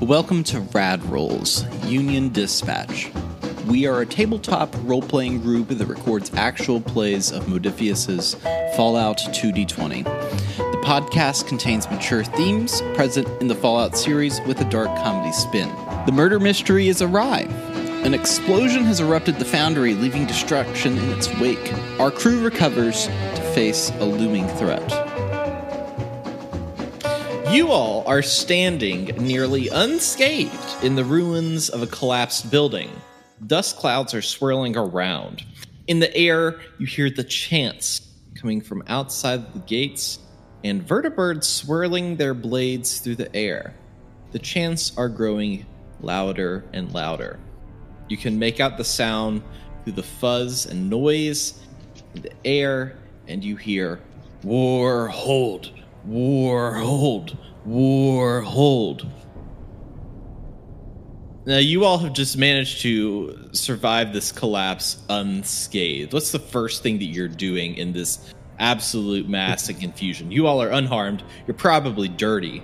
Welcome to Rad Rolls Union Dispatch. We are a tabletop role playing group that records actual plays of Modiphius's Fallout 2D20. The podcast contains mature themes present in the Fallout series with a dark comedy spin. The murder mystery is awry. An explosion has erupted the foundry, leaving destruction in its wake. Our crew recovers to face a looming threat. You all are standing nearly unscathed in the ruins of a collapsed building. Dust clouds are swirling around. In the air, you hear the chants coming from outside the gates and vertibirds swirling their blades through the air. The chants are growing louder and louder. You can make out the sound through the fuzz and noise in the air, and you hear War hold, war hold, war hold. Now, you all have just managed to survive this collapse unscathed. What's the first thing that you're doing in this absolute mass of confusion? You all are unharmed. You're probably dirty,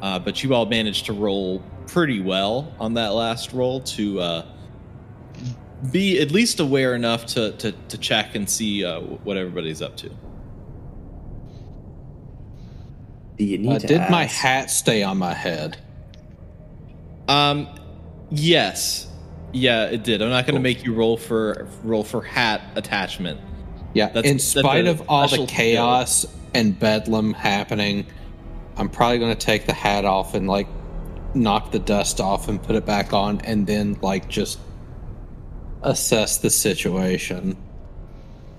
uh, but you all managed to roll pretty well on that last roll to uh, be at least aware enough to, to, to check and see uh, what everybody's up to. Do you need Uh, to did my hat stay on my head? Um, yes, yeah, it did. I'm not going to Cool. make you roll for roll for hat attachment. Yeah. That's- in spite a of all the special chaos and bedlam happening, I'm probably going to take the hat off and like knock the dust off and put it back on, and then like just assess the situation.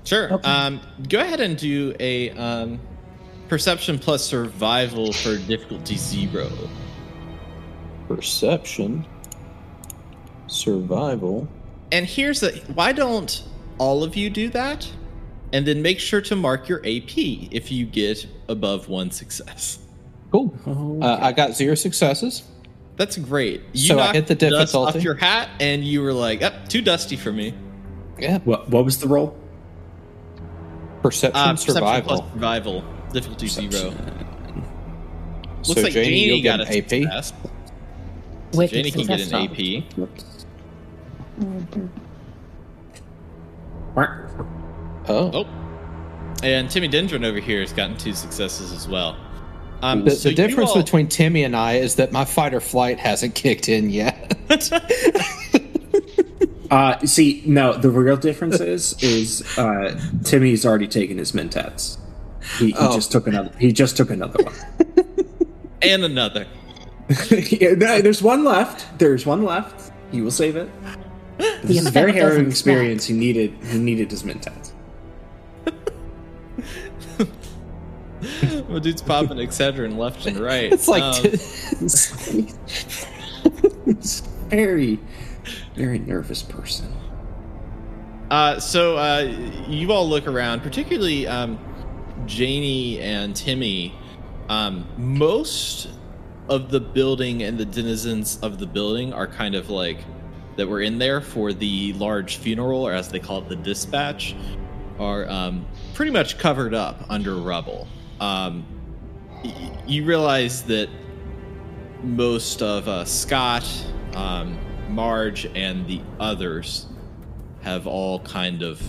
Sure. Um, go ahead and do a um, perception plus survival for difficulty zero. Perception, survival. And here's the why don't all of you do that? And then make sure to mark your AP if you get above one success. Cool. Oh, Uh, I got zero successes. That's great. You So I hit the dust off your hat, and you were like, "Up, too dusty for me." Yeah. What, what was the roll? Perception, Uh, perception survival. plus survival, difficulty zero. Looks So like Janie, Janie, you'll got get an AP. success. Wicked Janie can get an successful. AP. Oh. Oh, and Timmy Dendron over here has gotten two successes as well. Um, The, so the difference all- between Timmy and I is that my fight or flight hasn't kicked in yet. Uh, see, no, the real difference is, is uh, Timmy's already taken his mentats. He, he Oh. just took another. He just took another one. and another. Yeah, there's one left. There's one left. He will save it. This is a very harrowing doesn't experience. He needed. He needed his mentats. well, dude's popping Excedrin left and right. It's like Um, He's very, very nervous person. Uh, so uh, you all look around, particularly um, Janie and Timmy. Um, most of the building and the denizens of the building are kind of like that were in there for the large funeral, or as they call it, the dispatch, are um, pretty much covered up under rubble. Um, y- you realize that most of uh, Scott, um, Marge, and the others have all kind of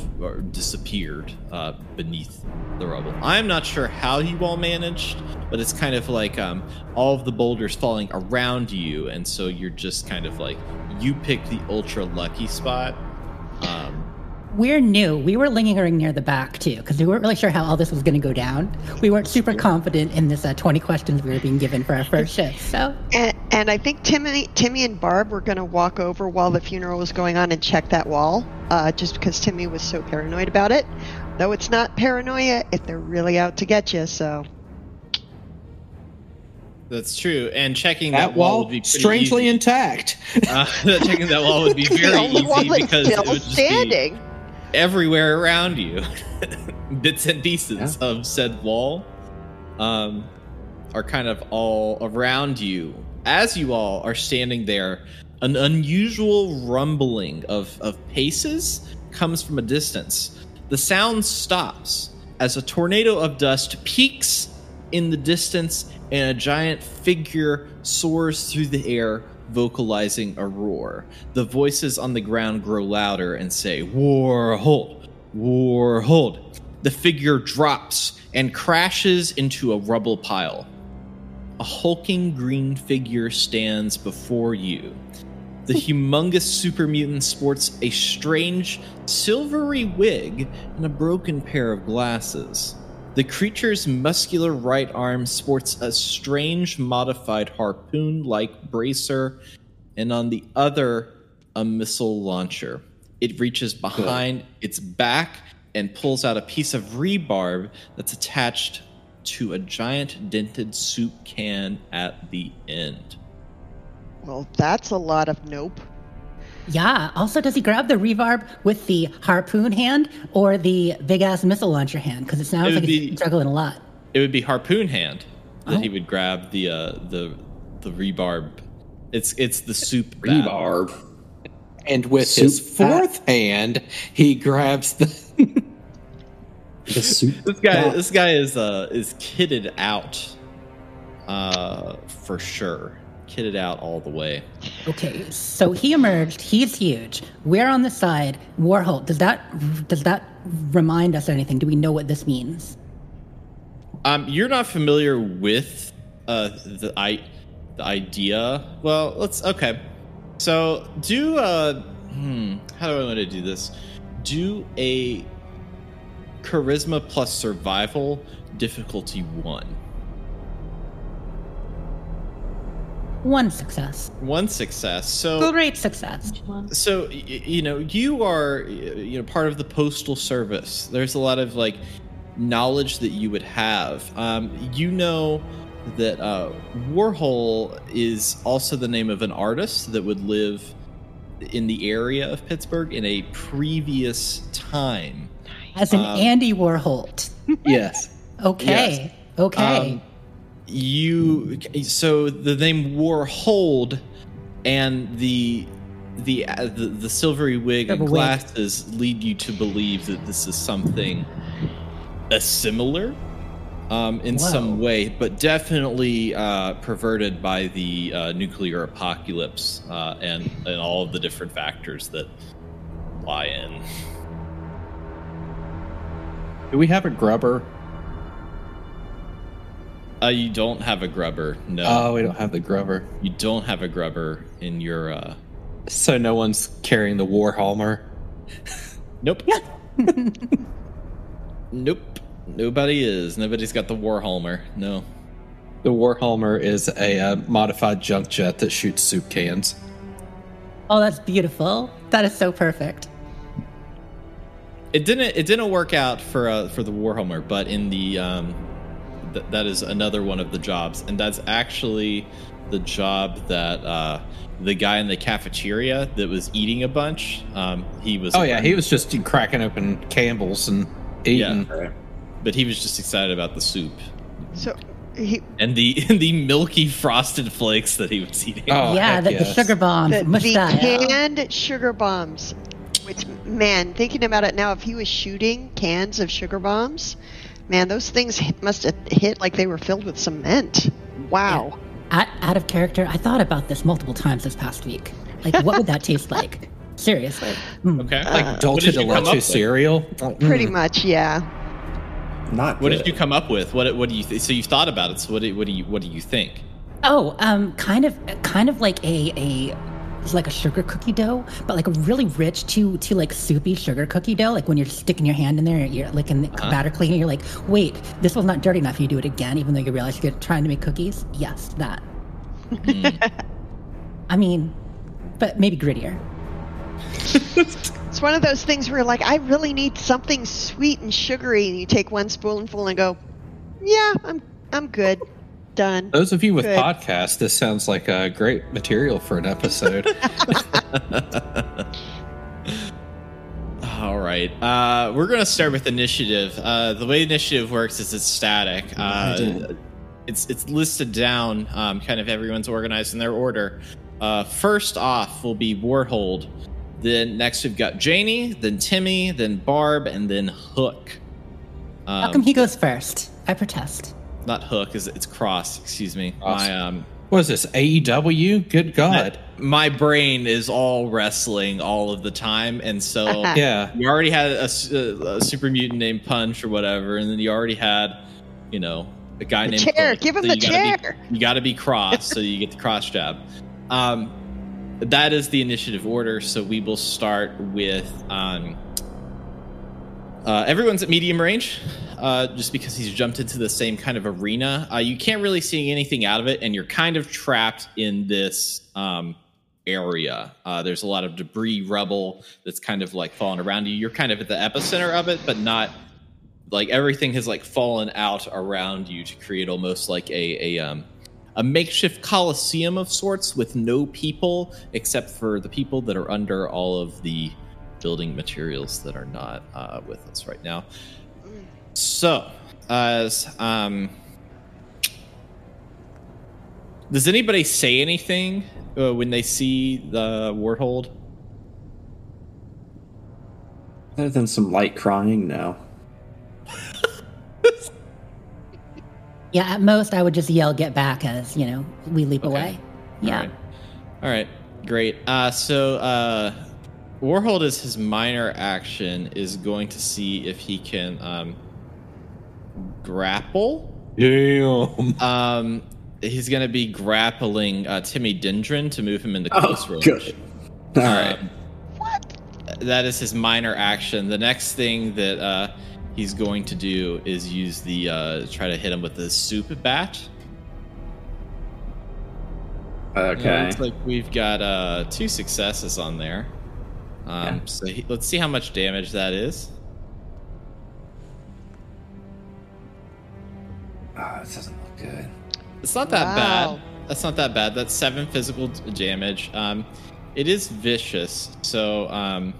disappeared uh, beneath the rubble. I'm not sure how you all managed, but it's kind of like um, all of the boulders falling around you, and so you're just kind of like you pick the ultra lucky spot. Um, We're new. We were lingering near the back too, because we weren't really sure how all this was going to go down. We weren't super confident in this uh, 20 questions we were being given for our first shift. So And, and I think Timmy, Timmy and Barb were going to walk over while the funeral was going on and check that wall, uh, just because Timmy was so paranoid about it. Though it's not paranoia if they're really out to get you. So that's true, and checking that, that wall would be pretty strangely easy. intact. Uh, checking that wall would be very easy that's because it still would just be standing. Everywhere around you. Bits and pieces of said wall um, are kind of all around you. As you all are standing there, an unusual rumbling of, of paces comes from a distance. The sound stops as a tornado of dust peaks in the distance, and a giant figure soars through the air, vocalizing a roar. The voices on the ground grow louder and say, War hold, war hold. The figure drops and crashes into a rubble pile. A hulking green figure stands before you. The humongous super mutant sports a strange silvery wig and a broken pair of glasses. The creature's muscular right arm sports a strange modified harpoon like bracer, and on the other, a missile launcher. It reaches behind its back and pulls out a piece of rebarb that's attached to a giant dented soup can at the end. Well, that's a lot of nope. Yeah. Also, does he grab the rebarb with the harpoon hand or the big ass missile launcher hand? Because it sounds It would like he's be- struggling a lot. It would be harpoon hand that Oh. he would grab the uh, the the rebarb. It's it's the soup bat. Rebarb. And with Soup his bat. fourth hand, he grabs the. The soup. This guy bat. this guy is uh is kitted out, uh for sure. Kitted out all the way. Okay, so he emerged. He's huge. We're on the side. Warhol. Does that does that remind us anything? Do we know what this means? Um, you're not familiar with uh the i the idea. Well, let's okay. So do uh hmm, how do I want to do this? Do a charisma plus survival difficulty one. One success. One success. So Great success. so you know you are you know part of the postal service there's a lot of like knowledge that you would have um, you know that uh, warhol is also the name of an artist that would live in the area of pittsburgh in a previous time As an Um, Andy Warhol. yes. Okay. Okay. Um, you so the name Warhold and the the uh, the, the silvery wig and Silver wig. glasses lead you to believe that this is something a similar um, in Wow. some way, but definitely uh, perverted by the uh, nuclear apocalypse uh, and and all of the different factors that lie in. Do we have a grubber? Uh, you don't have a grubber, no. Oh, we don't have the grubber. you don't have a grubber in your. Uh, So no one's carrying the Warhammer. Nope. nope. Nobody is. Nobody's got the Warhammer. No. The Warhammer is a uh, modified junk jet that shoots soup cans. oh, that's beautiful. That is so perfect. It didn't. It didn't work out for uh, for the Warhammer, but in the um, th- that is another one of the jobs, and that's actually the job that uh, the guy in the cafeteria that was eating a bunch. Um, he was. Oh yeah, he was just cracking open Campbell's and eating. Yeah. but he was just excited about the soup So he, and the and the milky frosted flakes that he was eating. Oh, yeah, heck the, the sugar bombs. the, the canned sugar bombs. Which man, thinking about it now, if he was shooting cans of sugar bombs, man, those things hit, must have hit like they were filled with cement. Wow. Out, out of character, I thought about this multiple times this past week. Like, what would that taste like? Seriously. Hmm. Okay. Like Uh, Dulce de you Leche with? cereal. Pretty much, yeah. Not What good. did you come up with? What what do you th- so you've thought about it? So what do, what do you what do you think? Oh, um, kind of, kind of like a a, it's like a sugar cookie dough, but like a really rich, too, too like soupy sugar cookie dough. Like when you're sticking your hand in there, you're like in the uh-huh. batter cleaner, you're like, wait, this was not dirty enough. You do it again, even though you realize you're trying to make cookies. Yes, that. Hmm. I mean, but maybe grittier. It's one of those things where, you're like, I really need something sweet and sugary, and you take one spoonful and go, "Yeah, I'm, I'm good, done." Those of you with Good. podcasts, this sounds like a great material for an episode. All right. Uh, we're going to start with initiative. Uh, the way initiative works is it's static. Uh, it's it's listed down. Um, kind of everyone's organized in their order. Uh, first off will be Warhold. Then next we've got Janie, then Timmy, then Barb, and then Hook. How Um, come he goes first? I protest. Not hook, is it's cross. Excuse me. Cross. My um, What is this? AEW? Good God. my brain is all wrestling all of the time, and so Yeah. you already had a super mutant named Punch or whatever, and then you already had, you know, a guy The named chair, Hook. give him So the you gotta be- chair. you got to be cross, so you get the cross jab. Um, that is the initiative order. So we will start with um, uh, everyone's at medium range, uh, just because he's jumped into the same kind of arena. Uh, you can't really see anything out of it, and you're kind of trapped in this um, area. Uh, there's a lot of debris, rubble that's kind of like falling around you. You're kind of at the epicenter of it, but not like everything has like fallen out around you to create almost like a a um, a makeshift coliseum of sorts with no people except for the people that are under all of the building materials that are not uh, with us right now. So, as um, does anybody say anything uh, when they see the warhold? Other than some light crying, no. Yeah, at most I would just yell "Get back!" as you know we leap Okay. away. Yeah. All right, All right. great. Uh, so uh, Warhold is his minor action is going to see if he can um, grapple. Damn. Um, he's going to be grappling uh, Timmy Dendron to move him into Oh, close range. good. All right. Um, that is his minor action. The next thing that uh, he's going to do is use the uh, try to hit him with the soup bat. Okay. looks like we've got uh, two successes on there. Um, Yeah. So he, let's see how much damage that is. Ah, this doesn't look good. It's not that Wow. bad. That's not that bad. That's seven physical damage. Um, it is vicious, so um,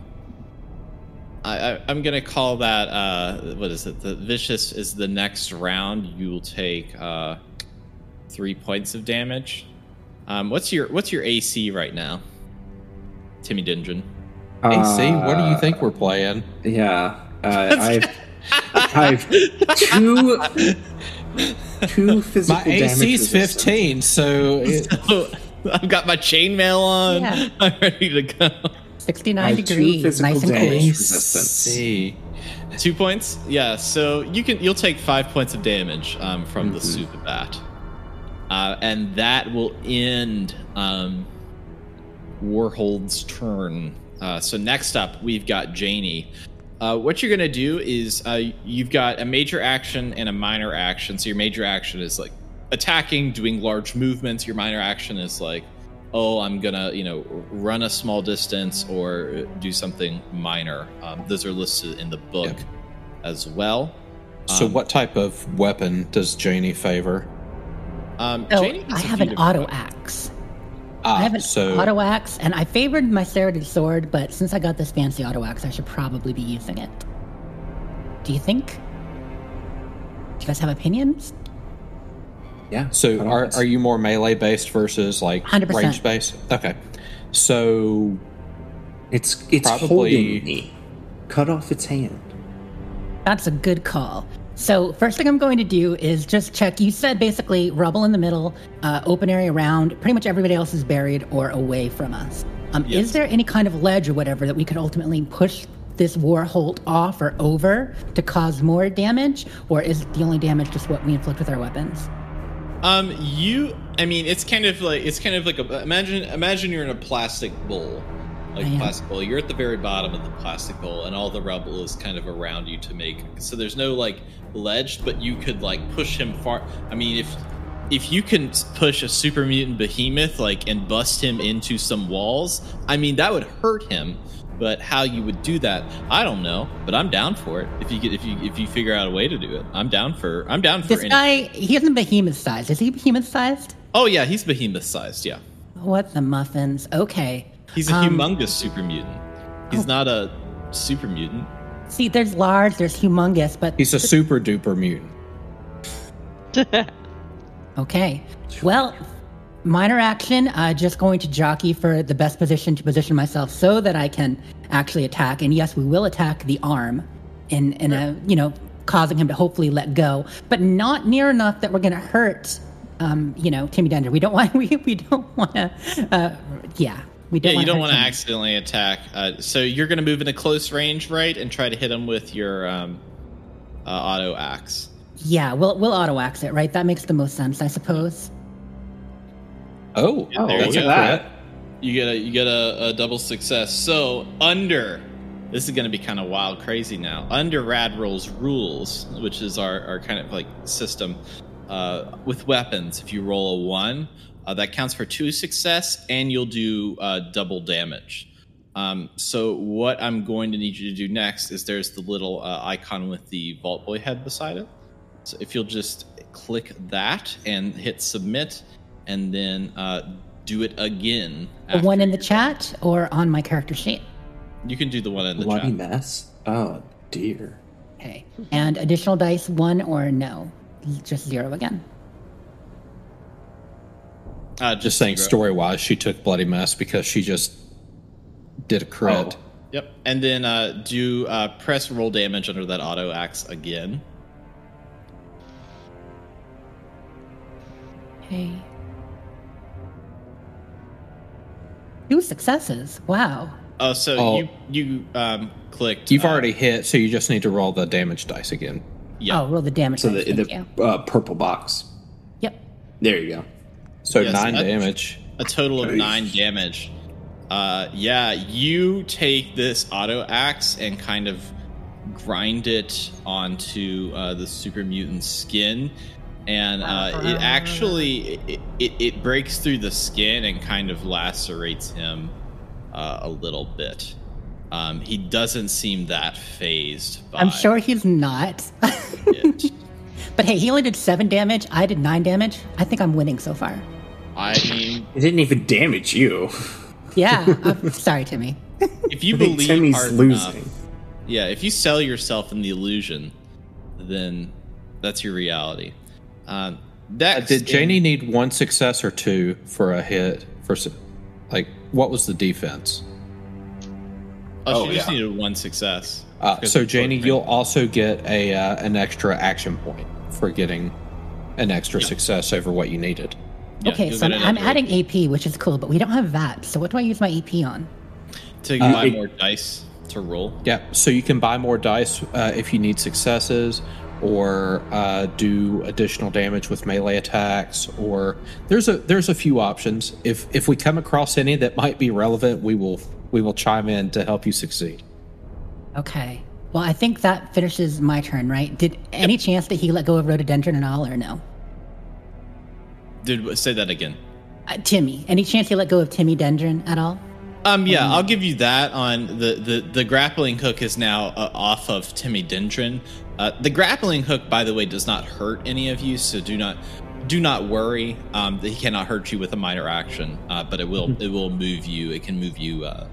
I, I, I'm gonna call that. Uh, what is it? The vicious is the next round. You will take uh, three points of damage. Um, what's your What's your AC right now, Timmy Dindrin? AC, what do you Uh, think we're playing? Yeah. Uh, I've, I've two two physical My damage AC's resistance. 15, so it, Oh, I've got my chainmail on. Yeah. I'm ready to go. 69 degrees, physical nice and damage cool. resistance. see. Two points. Yeah. So you can you'll take five points of damage um, from the Mhm. super bat, uh, and that will end um, Warhold's turn. Uh, so next up, we've got Janie. Uh, what you're gonna do is uh, you've got a major action and a minor action. So your major action is like attacking, doing large movements. Your minor action is like, oh, I'm gonna you know run a small distance or do something minor. Um, those are listed in the book Yep. as well. So, Um, what type of weapon does Janie favor? Um, So Janie has I a have an auto weapons. axe. Ah, I have an so auto axe, and I favored my serrated sword, but since I got this fancy auto axe, I should probably be using it. Do you think? Do you guys have opinions? Yeah. So are, are you more melee based versus like 100%. range based? Okay. So It's it's Probably- holding me. Cut off its hand. That's a good call. So first thing I'm going to do is just check. You said basically rubble in the middle, uh, open area around. Pretty much everybody else is buried or away from us. Um, Yes. Is there any kind of ledge or whatever that we could ultimately push this warhold off or over to cause more damage, or is the only damage just what we inflict with our weapons? Um, you. I mean, it's kind of like it's kind of like a imagine imagine you're in a plastic bowl, like I a am. plastic bowl. You're at the very bottom of the plastic bowl, and all the rubble is kind of around you to make. So there's no like ledge, but you could like push him far. I mean, if if you can push a super mutant behemoth like and bust him into some walls, I mean that would hurt him. But how you would do that, I don't know. But I'm down for it. If you get if you if you figure out a way to do it, I'm down for I'm down for it. This any- guy, he isn't behemoth sized. Is he behemoth sized? Oh yeah, he's behemoth sized. Yeah, What the muffins? Okay. He's a Um, humongous super mutant. He's not a super mutant. See, there's large, there's humongous, but he's a super duper mutant. Okay. Well, minor action. Uh, just going to jockey for the best position to position myself so that I can actually attack. And yes, we will attack the arm in in a you know causing him to hopefully let go, but not near enough that we're going to hurt, um, you know, Timmy Dender. We don't want we we don't want to, uh, yeah. We don't Yeah, you don't want to accidentally attack. Uh, so you're going to move into close range, right, and try to hit him with your um, uh, auto axe. Yeah, we'll we'll auto axe it, right? That makes the most sense, I suppose. Oh, Yeah, there that's you a go. crit. You get a you get a, a double success. So under this is going to be kind of wild, crazy now. Under Rad Rolls rules, which is our, our kind of like system uh, with weapons, if you roll a one, uh, that counts for two success, and you'll do uh, double damage. Um, so what I'm going to need you to do next is there's the little uh, icon with the Vault Boy head beside it. So if you'll just click that and hit submit, and then uh, do it again. The one in the you're chat or on my character sheet. You can do the one in the Bloody chat. mess. Oh dear. Okay. And additional dice, one or no? Just zero again. Uh, Just saying, story wise, she took bloody mess because she just did a crit. Oh. Yep. And then uh, do uh, press roll damage under that auto axe again. Okay. Two successes. Wow. Oh, so Oh. you you um, clicked. You've uh, already hit, so you just need to roll the damage dice again. Yeah. Oh, roll the damage. So the, thank the you. uh, purple box. Yep. There you go. So Yes, nine that- damage. a total of Nice. nine damage. Uh, yeah, you take this auto axe and kind of grind it onto uh, the super mutant's skin, and uh, it actually it, it, it breaks through the skin and kind of lacerates him uh, a little bit. Um, he doesn't seem that phased. By I'm sure he's not. but hey, he only did seven damage. I did nine damage. I think I'm winning so far. I mean, It didn't even damage you. Yeah. I'm sorry, Timmy. if you I think believe Timmy's hard losing. enough, Yeah, if you sell yourself in the illusion, then that's your reality. Um, Uh, that did Janie need one success or two for a hit? For like, what was the defense? Oh, she Oh, just yeah. needed one success. Uh, so Janie, you'll also get a uh, an extra action point for getting an extra Yeah. success over what you needed. Yeah, okay, so I'm, I'm adding AP, which is cool, but we don't have that. So what do I use my AP on? to Uh, buy it- more dice to roll. Yeah, so you can buy more dice uh, if you need successes, or uh, do additional damage with melee attacks, or there's a there's a few options. If if we come across any that might be relevant, we will we will chime in to help you succeed. Okay. Well, I think that finishes my turn, right? Did any chance that he let go of rhododendron and all, or no? Did say that again? Uh, Timmy. Any chance he let go of Timmy Dendron at all? Um, yeah, I'll give you that. On the the, the grappling hook is now uh, off of Timmy Dendron. Uh, the grappling hook, by the way, does not hurt any of you, so do not do not worry. Um, he cannot hurt you with a minor action, uh, but it will it will move you. It can move you uh,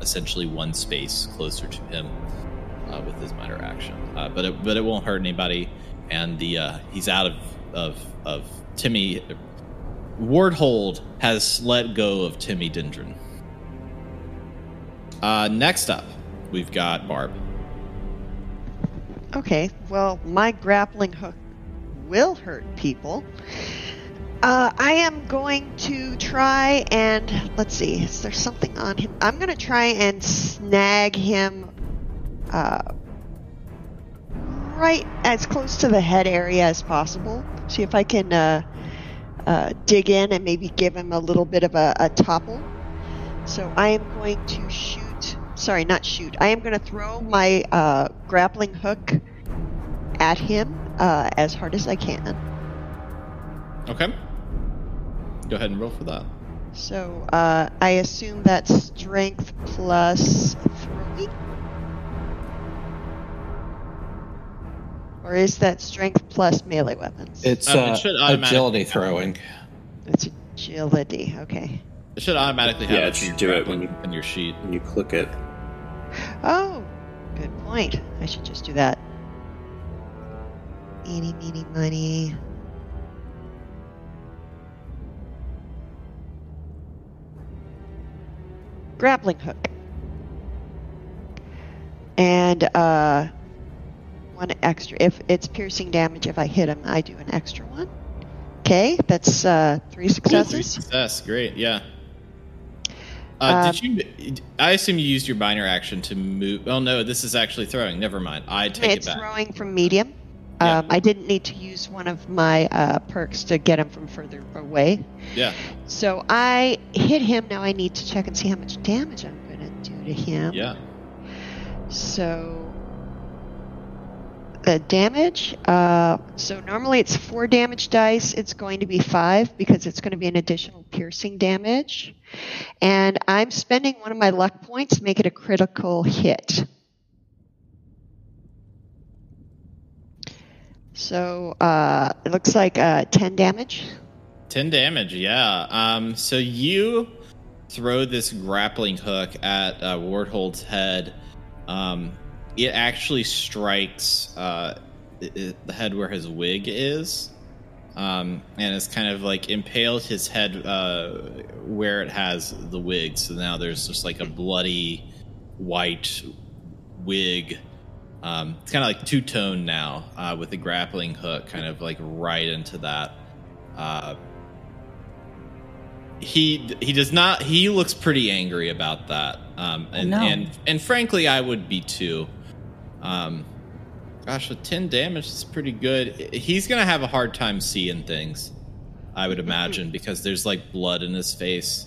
essentially one space closer to him uh, with his minor action. Uh, but it but it won't hurt anybody, and the uh, he's out of of of Timmy. Wardhold has let go of Timmy Dendron. Uh, next up, we've got Barb. Okay, well, my grappling hook will hurt people. Uh, I am going to try and let's see. Is there something on him? I'm going to try and snag him uh, right as close to the head area as possible. See if I can uh, uh, dig in and maybe give him a little bit of a, a topple. So I am going to shoot. Sorry, not shoot. I am going to throw my uh, grappling hook at him uh, as hard as I can. Okay. Go ahead and roll for that. So uh, I assume that's strength plus three, or is that strength plus melee weapons? It's Um, it uh, should automatically agility throwing. It's agility. Okay. It should automatically have Yeah, it it should do it when you- in your sheet. When you click it. Oh, good point. I should just do that. Eeny, meeny, miny. Grappling hook. And uh, one extra. If it's piercing damage, if I hit him, I do an extra one. Okay, that's uh, three successes. Success, great, yeah. Uh, Uh, did you? I assume you used your minor action to move. Oh no, this is actually throwing. Never mind. I take it's it back. It's throwing from medium. Yeah. Um, I didn't need to use one of my uh, perks to get him from further away. Yeah, So I hit him. Now I need to check and see how much damage I'm going to do to him. yeah. So the damage. Uh, so normally it's four damage dice. It's going to be five because it's going to be an additional piercing damage. And I'm spending one of my luck points to make it a critical hit. So uh, it looks like uh, ten damage. 10 damage, yeah. Um, so you throw this grappling hook at uh, Wardhold's head. Um, it actually strikes uh, i- i- the head where his wig is. Um, and it's kind of like impaled his head uh, where it has the wig. So now there's just like a bloody white wig. Um, it's kind of like two tone now uh, with the grappling hook kind of like right into that. Uh, he he does not he looks pretty angry about that um and no. and and frankly i would be too. Um gosh with 10 damage is pretty good. He's gonna have a hard time seeing things i would imagine because there's like blood in his face.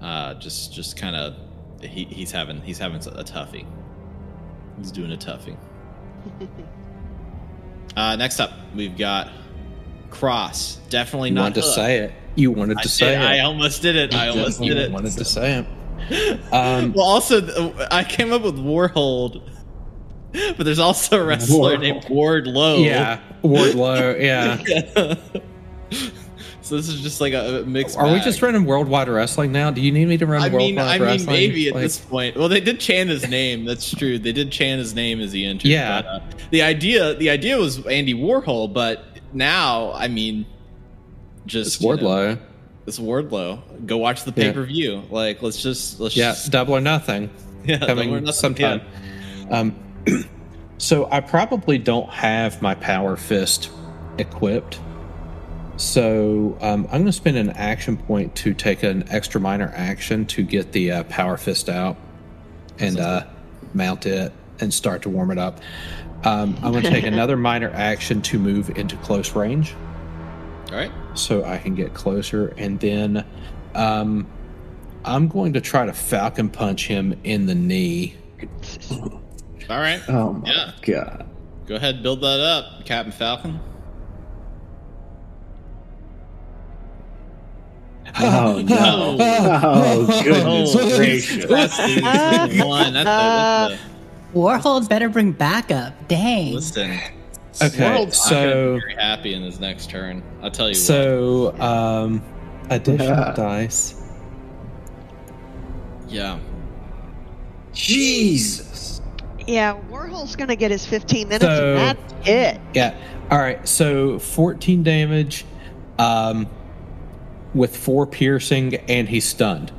Uh just just kind of he, he's having he's having a toughie he's doing a toughie uh next up we've got cross definitely You not wanted to Hook. say it. You wanted I, to say did, I it. almost did it. I almost did it. wanted to say it. Um, Well, also, I came up with Warhold, but there's also a wrestler Warhold. named Wardlow. yeah, Wardlow. Yeah. So this is just like a, mixed. Are we just running worldwide wrestling now? Do you need me to run I worldwide mean, I mean, wrestling? maybe at Like, this point. Well, they did chant his name. That's true. They did chant his name as he entered. Yeah. But, uh, the idea, the idea was Andy Warhol, but now, I mean, just It's you know, Wardlow. it's Wardlow. Go watch the pay per view. Like, let's just let's Yeah, just double or nothing. yeah, coming nothing. sometime. Yeah. Um, so I probably don't have my power fist equipped. So um, I'm going to spend an action point to take an extra minor action to get the uh, power fist out and uh, mount it and start to warm it up. Um, I'm going to take another minor action to move into close range All right. so I can get closer. And then um, I'm going to try to falcon punch him in the knee. All right. Oh my Yeah. god. Go ahead, build that up, Captain Falcon. Oh no. Oh goodness Oh, gracious. That's the one. That's the, that's Warhold better bring backup. the Dang. listen. Okay, World's not gonna so very happy in his next turn. I'll tell you. what. so um, additional Yeah. dice. Yeah. Jesus. Yeah, Warhol's going to get his 15 minutes, So- and that's it. Yeah. All right. So 14 damage, um, with four piercing, and he's stunned.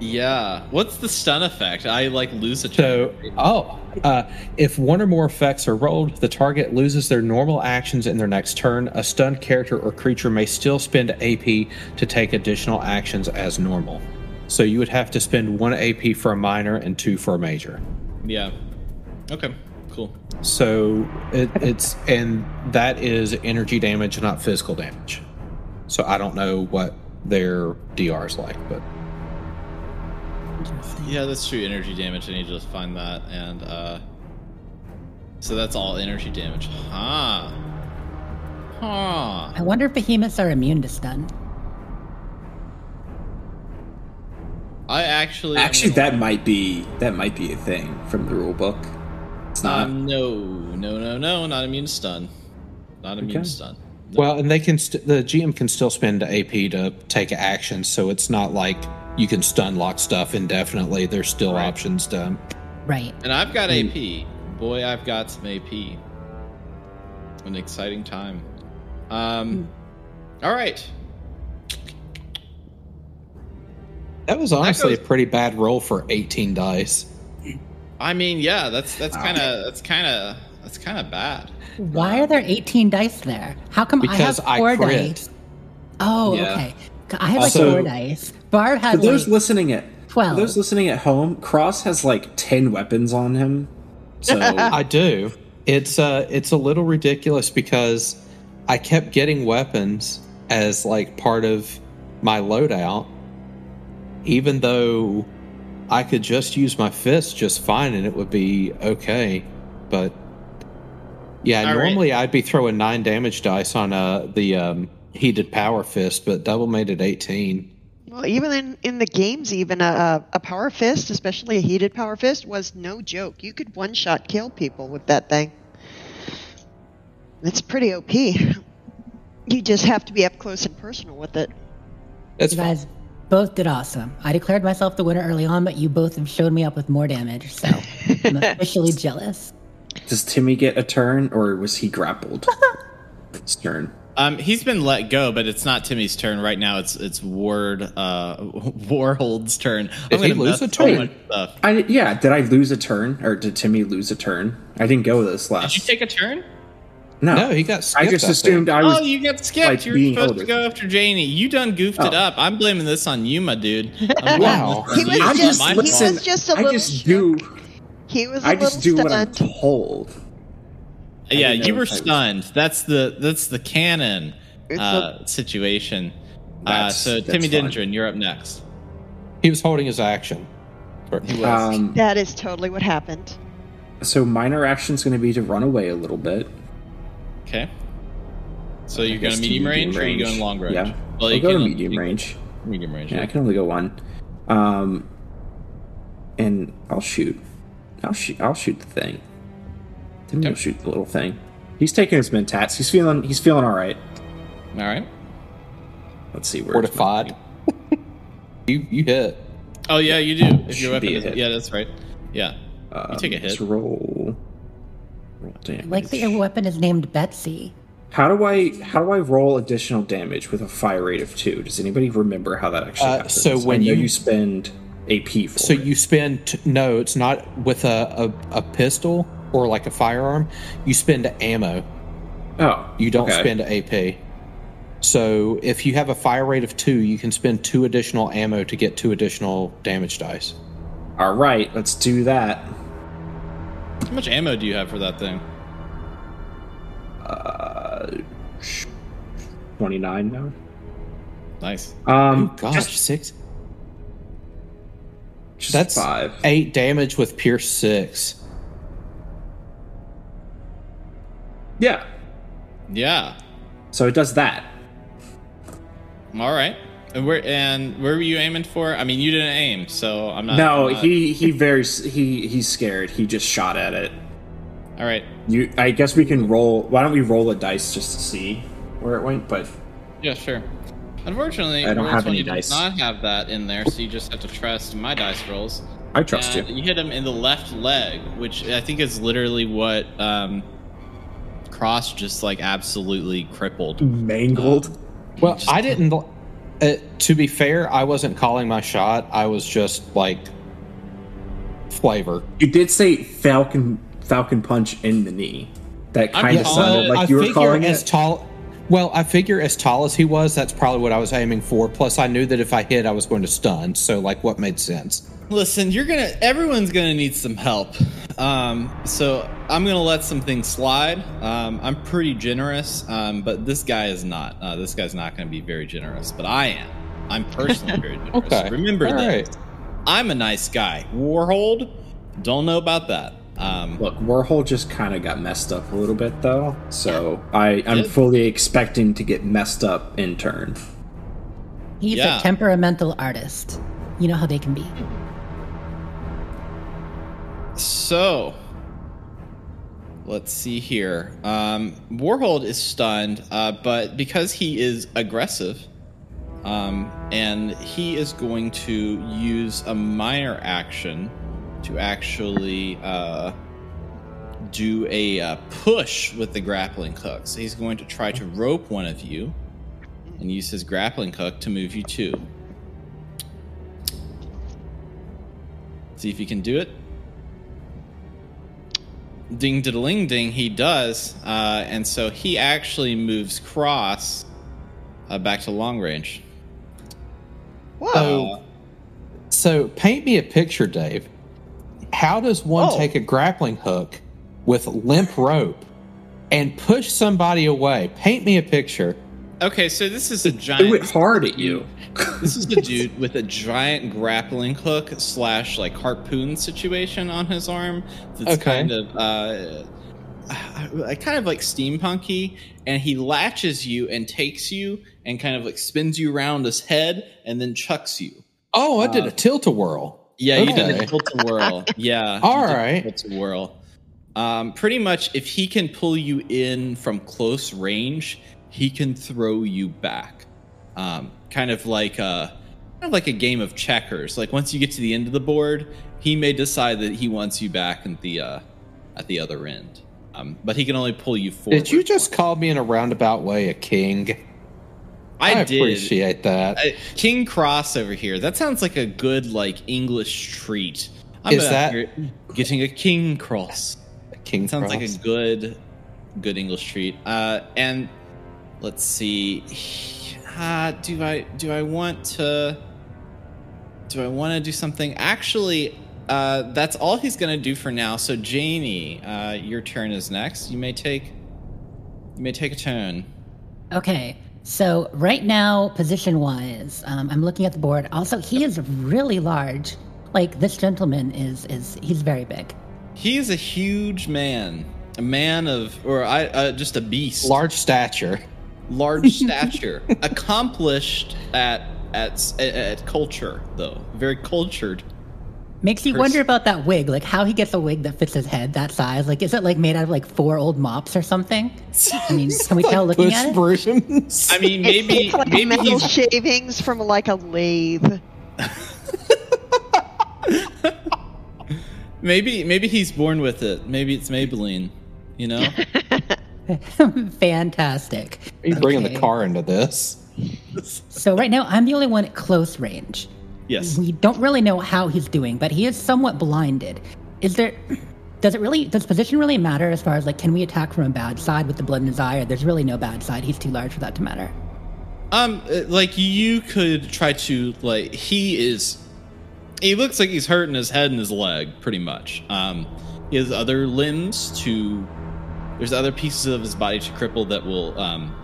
Yeah. What's the stun effect? I like lose a So, oh, uh, if one or more effects are rolled, the target loses their normal actions in their next turn. A stunned character or creature may still spend AP to take additional actions as normal. So you would have to spend one AP for a minor and two for a major. Yeah. Okay. Cool. So it, it's and that is energy damage, not physical damage. So I don't know what their DR is like, but Yeah, that's true. Energy damage. I need to find that. And uh so that's all energy damage. Huh. Huh. I wonder if behemoths are immune to stun. I actually Actually, gonna- that might be that might be a thing from the rule book. It's not. Um, no, no, no, no, not immune to stun. Not immune Okay. to stun. well, and they can st- the GM can still spend AP to take action, so it's not like you can stun lock stuff indefinitely. There's still Right. options to. Right. And I've got AP. Boy, I've got some AP. An exciting time. Um, all right. That was honestly goes- a pretty bad roll for 18 dice. I mean, yeah, that's that's kind of that's kind of that's kind of bad. Why are there 18 dice there? How come Because I I, have four crit. dice? Oh, Yeah. okay. I have like Also- four dice. Barb For those like, listening at 12. for those listening at home, Cross has like ten weapons on him. So I do. It's uh it's a little ridiculous because I kept getting weapons as like part of my loadout, even though I could just use my fist just fine and it would be okay. But yeah, All right. normally I'd be throwing nine damage dice on uh the um heated power fist, but double made it eighteen. Well, even in, in the games, even a, a power fist, especially a heated power fist, was no joke. You could one shot kill people with that thing. It's pretty OP. You just have to be up close and personal with it. That's you fine. guys both did awesome. I declared myself the winner early on, but you both have showed me up with more damage, so I'm officially jealous. does Timmy get a turn, or was he grappled? His turn. Um, he's been let go, but it's not Timmy's turn right now. It's it's Ward uh, Warhold's turn. Did I'm he lose a turn? I yeah. Did I lose a turn, or did Timmy lose a turn? I didn't go this last. Did last. you take a turn? No, No, he got I skipped, just I think. assumed I was. oh, you got skipped. like, you were being supposed to go after Janie. You done goofed it Oh. up. I'm blaming this on you, my dude. I'm Wow. He was you. I It's just- he listen. was just a I little I just shook. do. He was a I just do little what I'm stunned. told. yeah, you were if was- stunned. That's the that's the canon It's uh, situation. Uh, so Timmy fine. Dindrin, you're up next. He was holding his action. He was. Um, That is totally what happened. so minor action's going to be to run away a little bit. Okay. So you're I going to to medium range, or are you going long range? Yeah, Well, I'll you go to can- medium you- range. Medium range. Yeah, I can only go one. Um, and I'll shoot. I'll shoot. I'll shoot the thing. Timmy will Okay. shoot the little thing. He's taking his mentats. He's feeling. He's feeling all right. All right. Let's see where. Fortified. you you hit. Oh yeah, you do. If your Should be weapon a is, hit. yeah, that's right. Yeah. Um, you take a hit. Let's roll. Roll damage. Like that your weapon is named Betsy. How do I how do I roll additional damage with a fire rate of two? Does anybody remember how that actually Uh, happens? so when I know you- you spend AP for So it. you spend t- no, it's not with a, a a pistol or like a firearm. You spend ammo. oh You don't okay. spend AP. So if you have a fire rate of two, you can spend two additional ammo to get two additional damage dice. All right, let's do that. How much ammo do you have for that thing? Uh, Twenty nine now. Nice. Um, oh gosh, just, six. just That's five. eight damage with Pierce six. Yeah. Yeah. So it does that. All right. And where and where were you aiming for? I mean, you didn't aim, so I'm not. no, I'm not- he he very he he's scared. He just shot at it. All right. You, I guess we can roll. Why don't we roll a dice just to see where it went? But Yeah, sure. Unfortunately, I don't have Roll20 any does dice. not have that in there, so you just have to trust my dice rolls. I trust And you. You hit him in the left leg, which I think is literally what um, Cross just like absolutely crippled. Mangled. Well, I didn't. Uh, to be fair, I wasn't calling my shot. I was just like flavor. you did say Falcon Falcon punch in the knee. That kind of sounded it- like I you were figure calling as it. tall. Well, I figure as tall as he was, that's probably what I was aiming for. Plus, I knew that if I hit, I was going to stun. So, like, what made sense? Listen, you're gonna. Everyone's gonna need some help. Um, so I'm gonna let some things slide. Um, I'm pretty generous, um, but this guy is not. Uh, this guy's not gonna be very generous, but I am. I'm personally very generous. Okay. Remember All this. right. I'm a nice guy. Warhold, don't know about that. Um, Look, Warhol just kind of got messed up a little bit though, so I I'm Did? fully expecting to get messed up in turn. He's Yeah. a temperamental artist. You know how they can be. So, let's see here. Um, Warhold is stunned, uh, but because he is aggressive, um, and he is going to use a minor action to actually uh, do a uh, push with the grappling hook. So he's going to try to rope one of you and use his grappling hook to move you two. See if you can do it. Ding diddling ding, he does, uh, and so he actually moves cross uh, back to long range. Whoa. So, so paint me a picture, Dave. How does one Oh. take a grappling hook with limp rope and push somebody away? Paint me a picture. Okay, so this is a Threw it giant. hard at you. This is a dude with a giant grappling hook slash like harpoon situation on his arm. That's Okay. kind of uh, uh, kind of like steampunky, and he latches you and takes you and kind of like spins you around his head and then chucks you. Oh, I did Uh, a tilt a whirl. Yeah, you did a tilt a whirl. Yeah. All you did a right. tilt a whirl. Um, pretty much, if he can pull you in from close range, he can throw you back. Um, kind of like a kind of like a game of checkers. Like once you get to the end of the board, he may decide that he wants you back at the uh, at the other end. Um, but he can only pull you forward. Did you just call me in a roundabout way a king? I, did. appreciate that. King Cross over here. That sounds like a good like English treat. I'm Is that- getting a King Cross? A king Sounds cross. like a good, good English treat. Uh, and let's see. Uh, do I do I want to? Do I want to do something? Actually, uh, that's all he's gonna do for now. So Janie, uh, your turn is next. You may take. You may take a turn. Okay, so right now, position wise, um, I'm looking at the board. Also, he is really large. Like this gentleman is is he's very big. He is a huge man, a man of, or I, uh, just a beast. large stature. Large stature, accomplished at at at culture though, very cultured. Makes you Pers- wonder about that wig, like how he gets a wig that fits his head that size. Like, is it like made out of like four old mops or something? I mean, can we tell looking at it? I mean, maybe it's like maybe metal he's shavings from like a lathe. maybe maybe he's born with it. Maybe it's Maybelline. You know, Fantastic. Are you bringing the car into this? So right now, I'm the only one at close range. yes. We don't really know how he's doing, but he is somewhat blinded. Is there? Does it really? Does position really matter as far as like, can we attack from a bad side with the blood in his eye? There's really no bad side. He's too large for that to matter. Um, uh, like you could try to like he is. He looks like he's hurting his head and his leg, pretty much. Um, he has other limbs to. There's other pieces of his body to cripple that will um.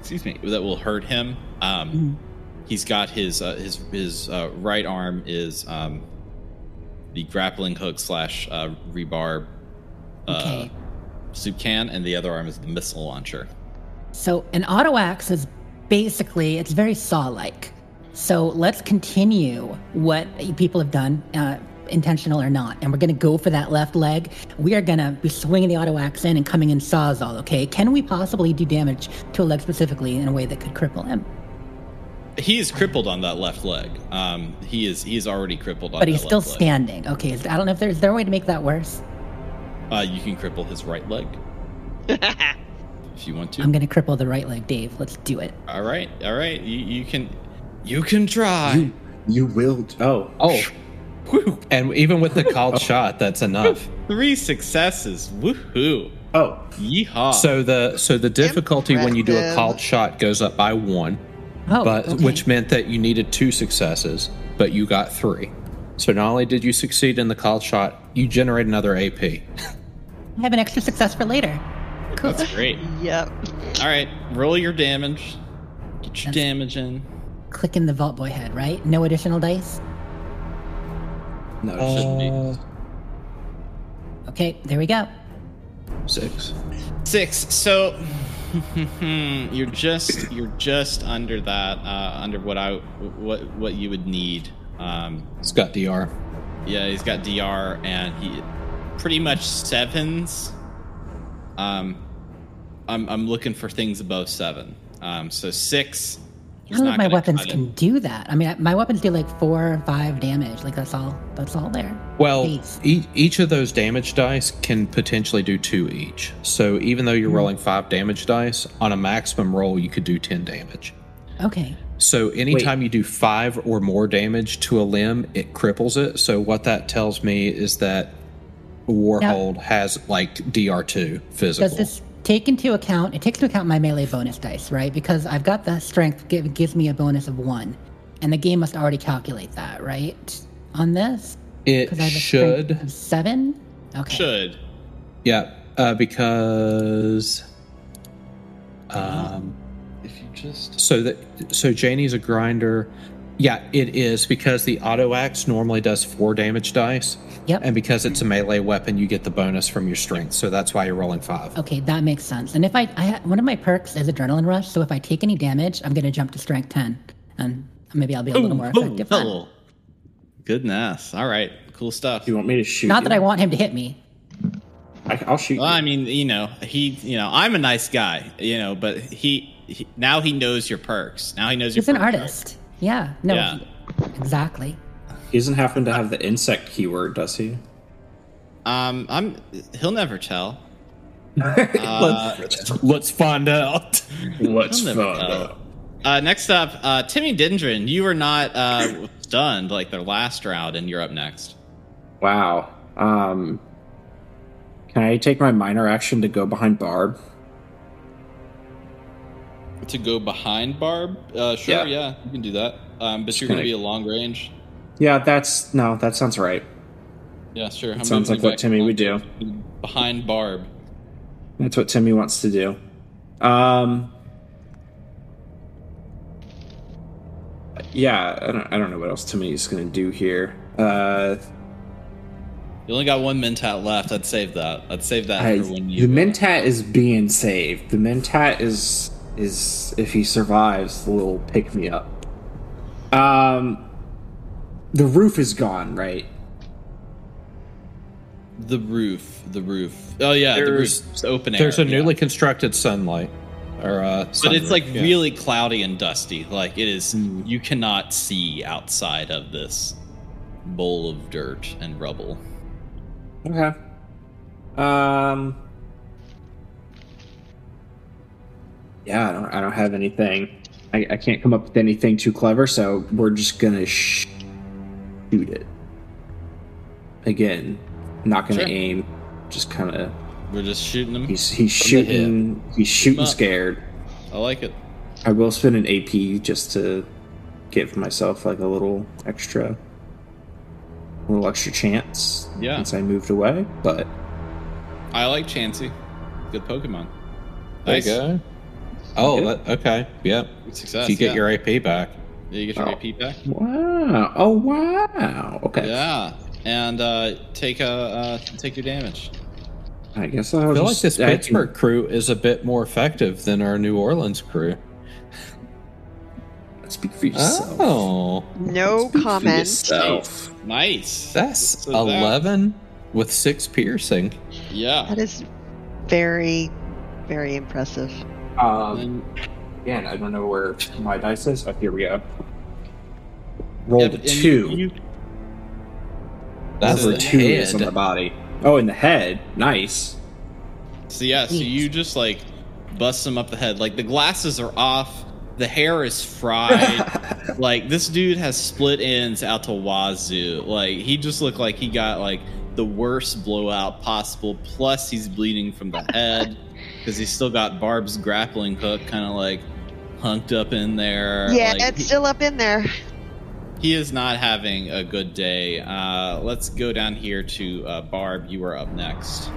Excuse me, that will hurt him. Um, he's got his uh, his his uh, right arm is um, the grappling hook slash uh, rebar uh, Okay. soup can, and the other arm is the missile launcher. So an auto axe is basically it's very saw-like. So let's continue what people have done, uh, intentional or not, and we're going to go for that left leg. We are going to be swinging the auto axe in and coming in sawzall. Okay? Can we possibly do damage to a leg specifically in a way that could cripple him? He is crippled on that left leg. Um, he is he is already crippled on But that he's still left leg. standing. Okay, is, I don't know if there's is there a way to make that worse. Uh, you can cripple his right leg if you want to. I'm going to cripple the right leg, Dave. Let's do it. all right, all right. You, you can you can try. You, you will. Oh. Oh, Whew. and even with the called shot, that's enough. Three successes. Woohoo! Oh. Yeehaw! So the so the difficulty when you do a Impressive. called shot goes up by one, Oh, but okay. which meant that you needed two successes, but you got three. So not only did you succeed in the called shot, you generate another AP. I have an extra success for later. Cool. that's great. Yep. All right, roll your damage. Get your That's- damage in. Click in the Vault Boy head, right? No additional dice? No. It shouldn't be. Uh, Okay, there we go. Six. Six. So you're just you're just under that, uh, under what I what what you would need. Um, It's got DR. yeah, he's got DR and he pretty much sevens. Um, I'm I'm looking for things above seven. Um, so six. I don't know if my weapons can do that. I mean, my weapons do like four or five damage. Like that's all. That's all there. Well, e- each of those damage dice can potentially do two each. So even though you're mm-hmm. rolling five damage dice, on a maximum roll, you could do 10 damage. Okay. So anytime you do five or more damage to a limb, it cripples it. So what that tells me is that Warhold has like DR2 physical. Does this take into account? It takes into account my melee bonus dice, right? Because I've got the strength give, gives me a bonus of one, and the game must already calculate that, right? On this, it because I have a should. of seven. Okay. Should. Yeah, uh, because um, If you just so that so Janie's a grinder. Yeah, it is because the auto axe normally does four damage dice, Yep. and because it's a melee weapon, you get the bonus from your strength. So that's why you're rolling five. Okay, that makes sense. And if I, I one of my perks is adrenaline rush, so if I take any damage, I'm gonna jump to strength ten, and maybe I'll be a little more effective. then. Oh, Goodness. All right. Cool stuff. You want me to shoot? Not you? that I want him to hit me. I, I'll shoot. Well, you. I mean, you know, he, you know, I'm a nice guy, you know, but he, he now he knows your perks. Now he knows your He's an perks. artist. Yeah. No. Yeah. Exactly. He doesn't happen to have the insect keyword, does he? Um, I'm. He'll never tell. let's, let's find out. Let's find out. Uh, next up, uh, Timmy Dendron. You were not uh, stunned like their last round, and you're up next. Wow. Um, can I take my minor action to go behind Barb? To go behind Barb, uh, sure, Yeah. yeah. you can do that. Um, but you're going to be a long range. Yeah, that's no, that sounds right. Yeah, sure. Sounds like what Timmy would do. Behind Barb. That's what Timmy wants to do. Um, yeah, I don't, I don't know what else Timmy's gonna do here. Uh, You only got one Mentat left. I'd save that. I'd save that I, for when you. the Mentat is being saved. The Mentat is is if he survives, the little pick me up. Um, the roof is gone, right? The roof. The roof. Oh yeah, the There's- roof's open air. There's a yeah. newly constructed sunlight, or uh, But it's sunroof, like yeah. really cloudy and dusty. Like it is. Hmm. You cannot see outside of this bowl of dirt and rubble. Okay. Um. Yeah, I don't. I don't have anything. I, I can't come up with anything too clever, so we're just gonna sh- shoot it. Again, not gonna Sure. aim. Just kind of. We're just shooting him. He's he's shooting. He's shooting scared. I like it. I will spend an AP just to give myself like a little extra, a little extra chance. Yeah. Since I moved away, but I like Chansey. Good Pokemon. There Nice. you go. Oh, Okay. that, okay. Yeah. Good success. you get yeah. your AP back. Yeah, you get your Oh. AP back. wow. Oh wow. Okay. Yeah, and uh, take a uh, take your damage. I guess I'll I feel like this I can- Pittsburgh crew is a bit more effective than our New Orleans crew. Speak for yourself. Oh, No Speak comment. yourself. Nice. that's So that- 11 with six piercing. Yeah. That is very, very impressive. Um, And- again, I don't know where my dice is. Oh, here we go. Rolled yeah, a and you- two. you- That's Over the two is on the head. body. Oh, in the head. Nice. So yeah, so you just like bust him up the head. Like the glasses are off, the hair is fried. like this dude has split ends out to wazoo. Like he just looked like he got like the worst blowout possible. Plus he's bleeding from the head because he's still got Barb's grappling hook kind of like hunked up in there. Yeah, Like, it's he- still up in there. he is not having a good day. Uh, let's go down here to uh, Barb. You are up next.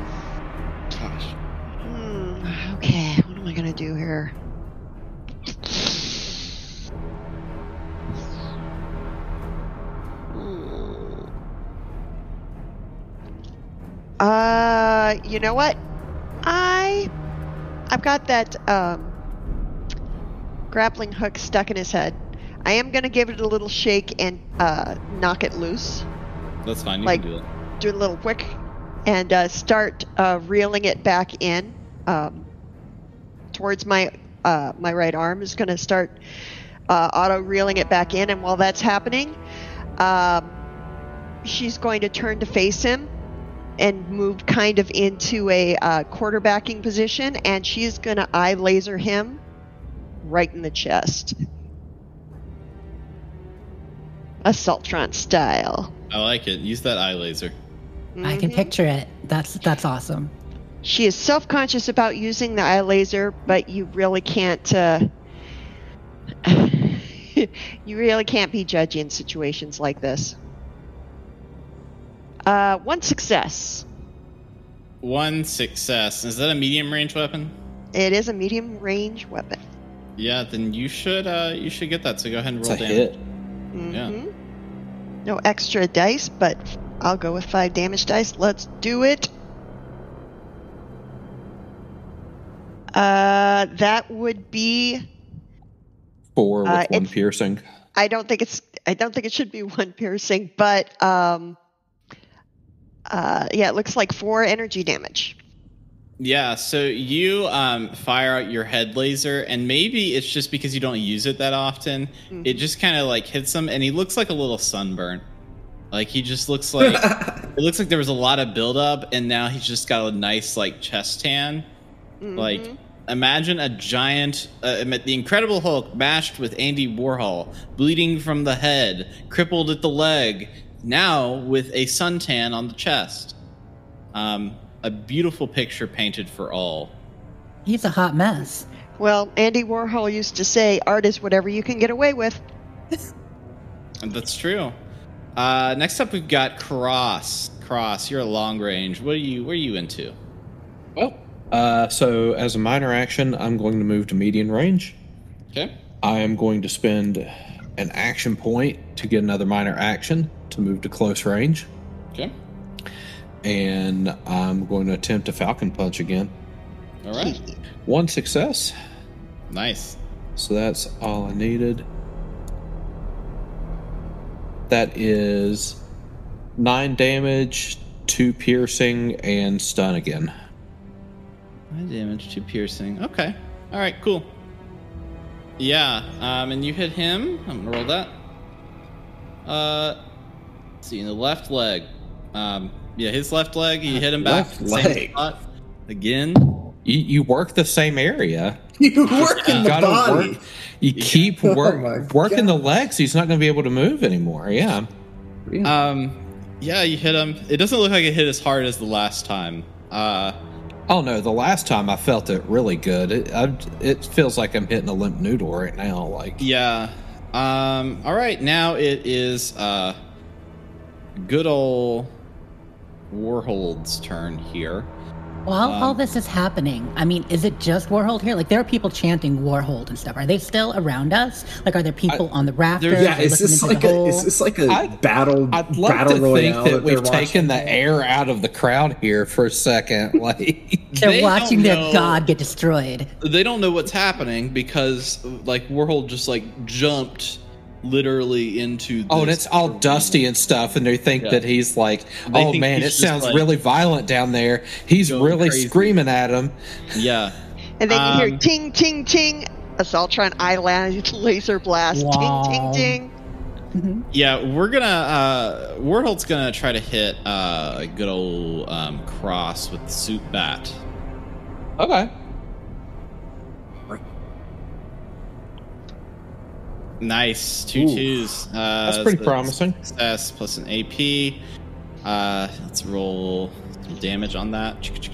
Gosh. Hmm, okay, what am I gonna do here? Uh, you know what? I, I've got that um, grappling hook stuck in his head. I am gonna give it a little shake and uh, knock it loose That's fine. You Like- can do it. do a little quick and uh, start uh, reeling it back in um, towards my uh, my right arm is going to start uh, auto reeling it back in and while that's happening um, she's going to turn to face him and move kind of into a uh, quarterbacking position and she's going to eye laser him right in the chest assaultron style I like it. Use that eye laser. I can picture it. That's that's awesome. She is self conscious about using the eye laser, but you really can't. Uh, you really can't be judgy in situations like this. Uh, one success. One success. Is that a medium range weapon? It is a medium range weapon. Yeah, then you should uh you should get that. So go ahead and It's roll a damage. hit. Yeah. Mhm. No extra dice, but I'll go with five damage dice. Let's do it. Uh, that would be. Four with Uh, one piercing. I don't think it's. I don't think it should be one piercing, but um. Uh, yeah, it looks like four energy damage. Yeah, so you um, fire out your head laser, and maybe it's just because you don't use it that often. It just kind of like hits him, and he looks like a little sunburn. Like he just looks like it looks like there was a lot of buildup, and now he's just got a nice like chest tan. Like imagine a giant, uh, the Incredible Hulk mashed with Andy Warhol, bleeding from the head, crippled at the leg, now with a suntan on the chest. Um, a beautiful picture painted for all. He's a hot mess. Well, Andy Warhol used to say, "Art is whatever you can get away with." And that's true. Uh, next up, we've got Cross. Cross, you're a long range. What are you? What are you into? Well, uh, so as a minor action, I'm going to move to median range. Okay. I am going to spend an action point to get another minor action to move to close range. Okay. And I'm going to attempt a Falcon Punch again. All right. One success. Nice. So that's all I needed. That is nine damage, two piercing, and stun again. Nine damage, two piercing. Okay. All right. Cool. Yeah. Um, and you hit him. I'm gonna roll that. Uh, see in the left leg. Um, yeah, his left leg. You hit him back. Left same leg. spot. Again. You, you work the same area. You work in You the gotta body. work. You keep work, my working the legs. He's not going to be able to move anymore. Yeah. Um, yeah, you hit him. It doesn't look like it hit as hard as the last time. Uh, Oh no! The last time I felt it really good. It I, it feels like I'm hitting a limp noodle right now. Like Yeah. Um. All right. Now it is uh, good old Warhold's turn here. While all Um, this is happening, I mean, is it just Warhold here? Like, there are people chanting Warhold and stuff. Are they still around us? Like, are there people on the rafters? Yeah, Are they is this like the a is this like a I- battle I'd love battle to royale think that they're we've watching? taken the air out of the crowd here for a second. Like They're They watching their know- god get destroyed. They don't know what's happening because like Warhold just like jumped literally into. Oh, and it's all arena. dusty and stuff, and they think Yeah. that he's like, They oh man, it sounds like, really violent down there. He's really crazy." screaming at him. Yeah. And then you hear Um, ting ting ting. Assaultron eyelash laser blast. Wow. Ting ting ting. Yeah, we're gonna uh Warhold's gonna try to hit uh a good old um cross with the suit bat. Okay. Nice. Two Ooh. twos. Uh That's pretty so promising. Success plus an AP. Uh let's roll some damage on that.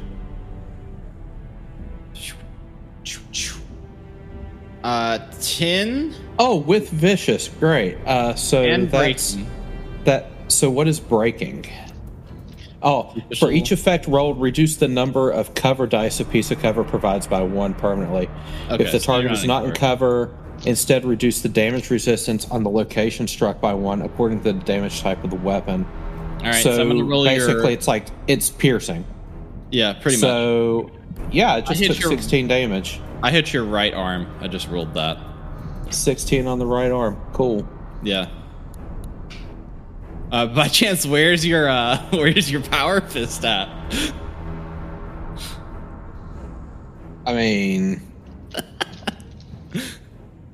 Uh Oh, with vicious, great. Uh, so and that's breaking. that. So what is breaking? Oh, Official. for each effect rolled, reduce the number of cover dice a piece of cover provides by one permanently. Okay, if the target not is not in cover. Instead reduce the damage resistance on the location struck by one according to the damage type of the weapon. All right, so so, I'm gonna roll basically, your it's like it's piercing. yeah, pretty much. so yeah, it just took your- 16 damage. I hit your right arm. I just rolled that. 16 on the right arm. Cool. Yeah. Uh, by chance, where's your uh, where's your power fist at? I mean,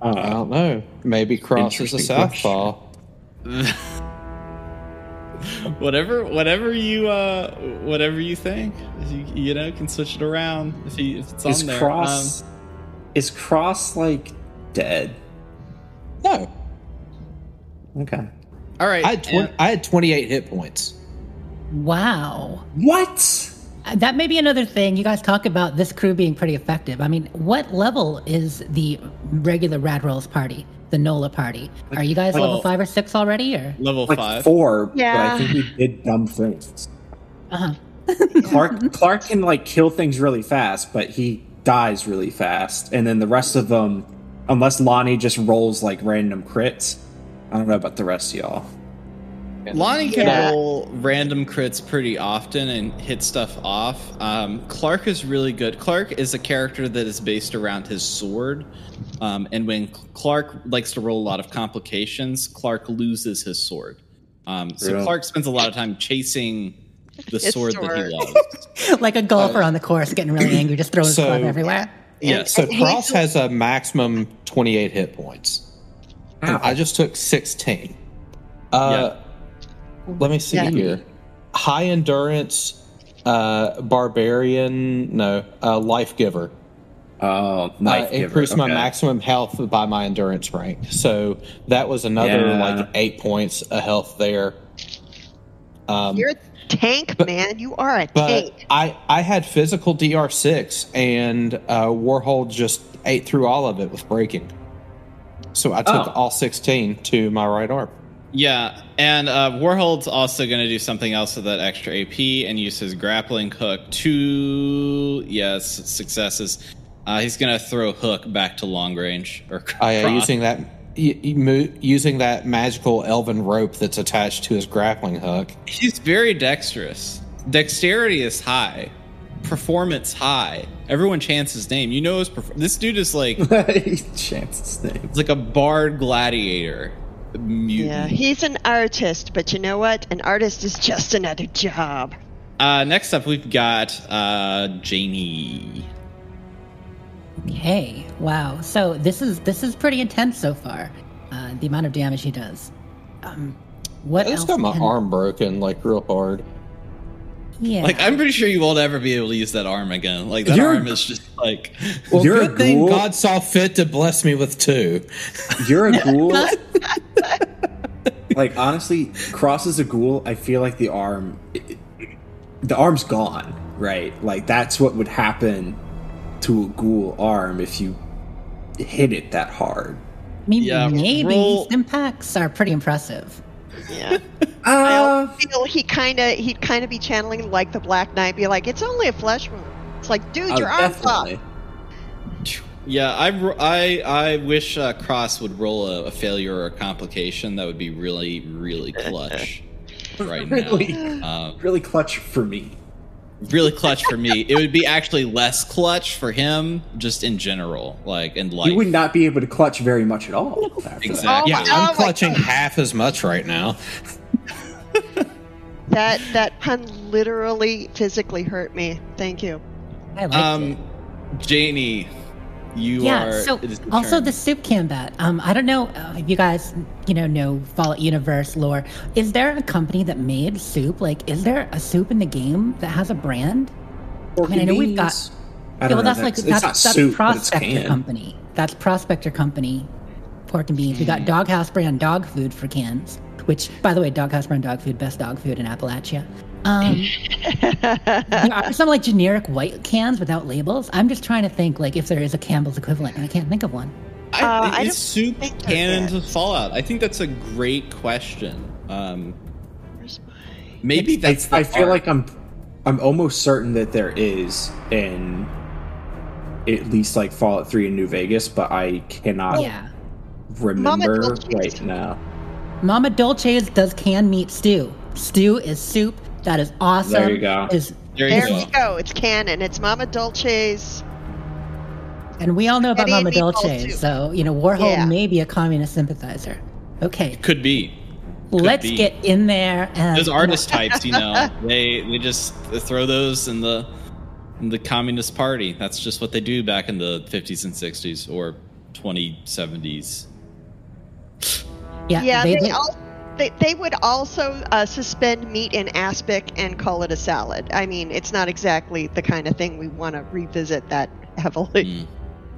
I don't know. Maybe Cross is a Interesting southpaw. whatever, whatever you uh, whatever you think, you, you know, can switch it around if, he, if it's Is on there. Cross Um, is Cross like dead? No, Okay. all right, I had, twen- and- I had 28 hit points. Wow. What? Uh, That may be another thing. You guys talk about this crew being pretty effective. I mean, what level is the regular Rad Rolls party, the NOLA party? Are you guys level Well- five or six already, or? Level Like five. four, but Yeah. I think we did dumb things. Uh-huh. Clark Clark can like kill things really fast, but he dies really fast. And then the rest of them, unless Lonnie just rolls like random crits, I don't know about the rest of y'all. Lonnie can Yeah. roll random crits pretty often and hit stuff off. Um, Clark is really good. Clark is a character that is based around his sword. Um, and when Clark likes to roll a lot of complications, Clark loses his sword. Um, so Really? Clark spends a lot of time chasing the His sword, that he loves. like a golfer on the course getting really angry, just throwing his club everywhere. yes. So And Cross has a maximum 28 hit points. And I just took 16. Uh, Let me see Yeah. here. High endurance, uh, barbarian, no, uh, life giver. Oh, Uh, life giver, increased my maximum health by my endurance rank. So that was another Yeah. like eight points of health there. Um, You're a tank, man. You are a but tank. I, I had physical DR6 and uh, Warhol just ate through all of it with breaking. So I took Oh. all 16 to my right arm. Yeah, and uh, Warhold's also going to do something else with that extra AP and use his grappling hook. Two, yes, successes. Uh, he's going to throw hook back to long range or I, uh, cross. using that y- y- mo- using that magical elven rope that's attached to his grappling hook. He's very dexterous. Dexterity is high, performance high. Everyone chants his name. You know his. Perf- this dude is like he chants his name. it's like a bard gladiator. Mutant. Yeah, he's an artist, but you know what? An artist is just another job. Uh, next up, we've got uh, Janie. Okay. Wow. So this is this is pretty intense so far. Uh, the amount of damage he does. Um, what I else? just got my can- arm broken like real hard. Yeah. Like, I'm pretty sure you won't ever be able to use that arm again. Like, that You're- arm is just like. Well, You're a good thing ghoul. God saw fit to bless me with two. You're a ghoul. like honestly, Cross is a ghoul. I feel like the arm, the arm's gone. Right, like that's what would happen to a ghoul arm if you hit it that hard. I mean, Yeah, maybe roll- impacts are pretty impressive. Yeah. I Uh, feel he kind of he'd kind of be channeling like the Black Knight, be like, "It's only a flesh wound." It's like, dude, oh, your arm's off. definitely. Yeah, I, I, I wish uh, Cross would roll a, a failure or a complication. That would be really, really clutch right Really? now. Um, Really clutch for me. really clutch for me. It would be actually less clutch for him, just in general, like in life. You would not be able to clutch very much at all. after that. Exactly. Yeah, Oh I'm my clutching half as much right now. That that pun literally physically hurt me. Thank you. I like it. Um, Janie, you yeah. are. So it is also turn. the soup combat. Um, I don't know uh, if you guys, you know, know Fallout universe lore. Is there a company that made soup? Like, is there a soup in the game that has a brand? I mean, I know we've got. Beans? I Yeah, don't well, know. that's like it's that's, that's soup, Prospector. Company. That's Prospector Company. Pork and beans. We Hmm. got Doghouse brand dog food for cans. Which, by the way, Doghouse brand dog food, best dog food in Appalachia. Um, there are some like generic white cans without labels. I'm just trying to think like if there is a Campbell's equivalent, and I can't think of one. I, Uh, I is don't soup think canon is. to Fallout? I think that's a great question. Um, Where's my- maybe I, that's. the I feel like I'm I'm almost certain that there is in at least like Fallout 3 in New Vegas, but I cannot yeah. remember right now. Mama Dolce's does canned meat stew. Stew is soup. That is awesome. There you go. Is There you There go. you go. It's canon. It's Mama Dolce's. and we all know about Mama and Dolce, so you know Warhol Yeah. may be a communist sympathizer. Okay, Could be. Could let's be. get in there and those artist types, you know, they they just throw those in the in the Communist Party. That's just what they do back in the 50s and 60s or 2070s. Yeah, Yeah, they, they, they- al- they, they would also uh, suspend meat in aspic and call it a salad. I mean, it's not exactly the kind of thing we want to revisit that heavily. Mm.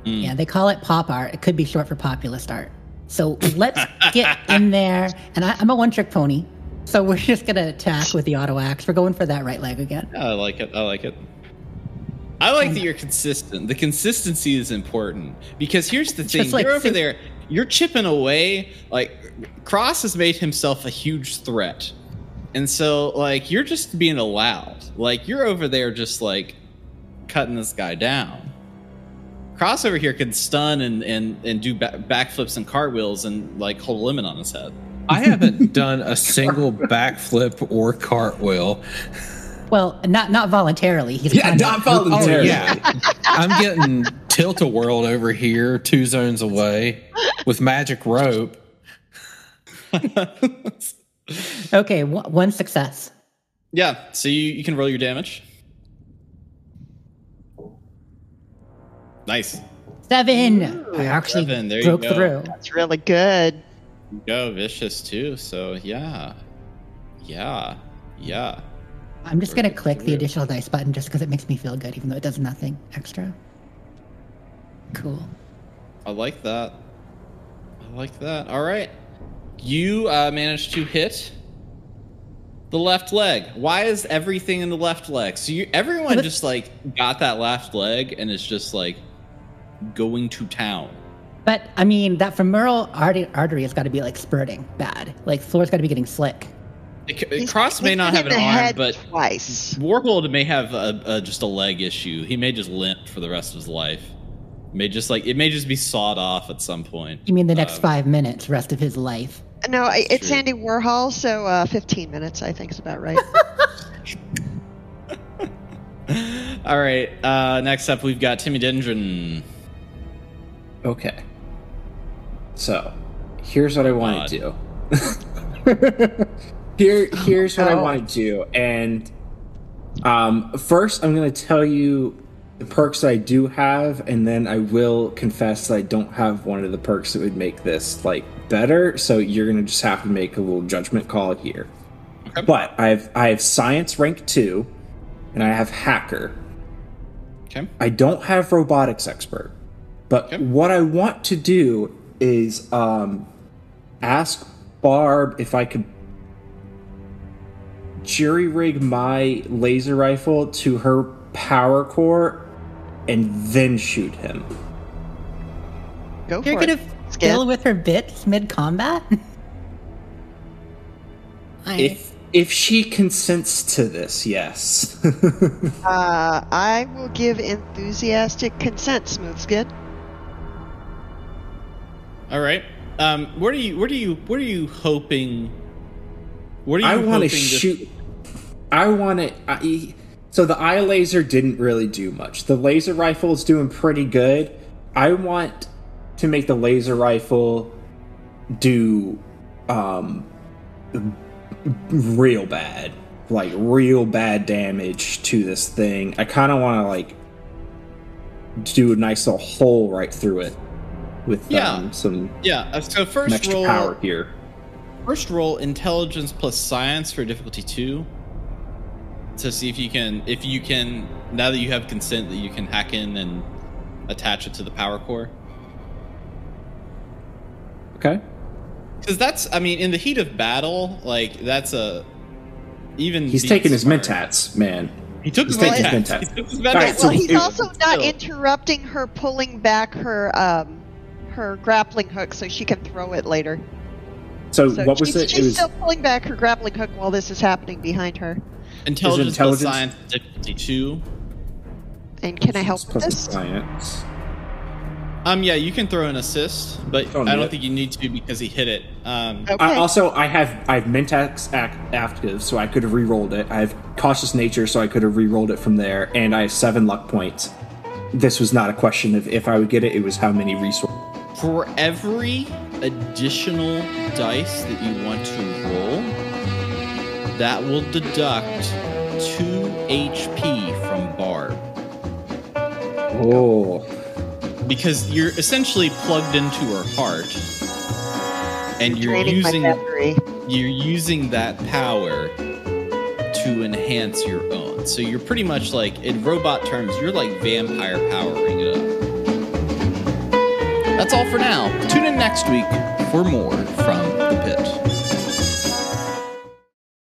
Mm. yeah, they call it pop art. It could be short for populist art. So let's get in there. And I, I'm a one trick pony. So we're just gonna attack with the auto axe. We're going for that right leg again. Yeah, I like it. I like it. I like that you're consistent. The consistency is important because here's the thing: like you're over six- there, you're chipping away. Like Cross has made himself a huge threat, and so like you're just being allowed. Like you're over there, just like cutting this guy down. Cross over here can stun and and and do ba- backflips and cartwheels and like hold a lemon on his head. I haven't done a single backflip or cartwheel. Well, not not voluntarily. He's Yeah, kind not of, Oh voluntarily. yeah, I'm getting tilt a world over here, two zones away, with magic rope. Okay, one one success. Yeah, so you, you can roll your damage. Nice. Seven. I actually seven, there you broke go. through. It's really good. You go vicious too. So yeah, yeah, yeah. I'm just gonna click the additional dice button just because it makes me feel good, even though it does nothing extra. Cool. I like that. I like that. All right, you uh, managed to hit the left leg. Why is everything in the left leg? So you, everyone just like got that left leg and is just like going to town. But I mean, that femoral artery, artery has got to be like spurting bad. Like Floor's got to be getting slick. It, it- Cross may not have an arm, but twice. Warhold may have a, a, just a leg issue. He may just limp for the rest of his life. May just like it may just be sawed off at some point. You mean the next Um, five minutes, rest of his life? No, I, it's true. Andy Warhol, so uh, 15 minutes I think is about right. All right. Uh, next up, we've got Timmy Dendron. Okay. So, here's what I want to do. Here, here's what I want to do, and um, first I'm going to tell you the perks that I do have, and then I will confess that I don't have one of the perks that would make this like better. So you're going to just have to make a little judgment call here. Okay. But I have I have science rank two, and I have hacker. Okay. I don't have robotics expert, but Okay. what I want to do is um, ask Barb if I could jury rig my laser rifle to her power core and then shoot him. Go for it. You're for gonna it. deal with her bits mid combat? If if she consents to this, yes. Uh, I will give enthusiastic consent, Smooth Skid. All right. Um, what are you? What are you? What are you hoping? What are you I want hoping to this- shoot. I want to. So the eye laser didn't really do much. The laser rifle is doing pretty good. I want to make the laser rifle do um real bad, like real bad damage to this thing. I kind of want to like do a nice little hole right through it with Yeah. um, some Yeah. uh, So first extra roll. power here. First roll intelligence plus science for difficulty two. To see if you can, if you can, now that you have consent, that you can hack in and attach it to the power core. Okay. Because that's, I mean, in the heat of battle, like that's a even. He's taking his smart. mentats, man. He took his He's taking his mentats. mentats. He took his All right, mentats. so well, he's it- also not Still. interrupting her pulling back her um, her grappling hook so she can throw it later. So, So what was she's, it? she's It was still pulling back her grappling hook while this is happening behind her. Intelligence, intelligence- plus science difficulty two. And can I help with plus this? science. Um, yeah, you can throw an assist, but Don't I don't it. think you need to because he hit it. Um, Okay. I also, I have I have Mentats act active, so I could have re-rolled it. I have cautious nature, so I could have re-rolled it from there, and I have seven luck points. This was not a question of if I would get it; it was how many resources. For every additional dice that you want to roll, that will deduct two HP from Barb. Oh, Because you're essentially plugged into her heart. And you're Draining using you're using that power to enhance your own. So you're pretty much like in robot terms, you're like vampire powering it up. That's all for now. Tune in next week for more from the pit.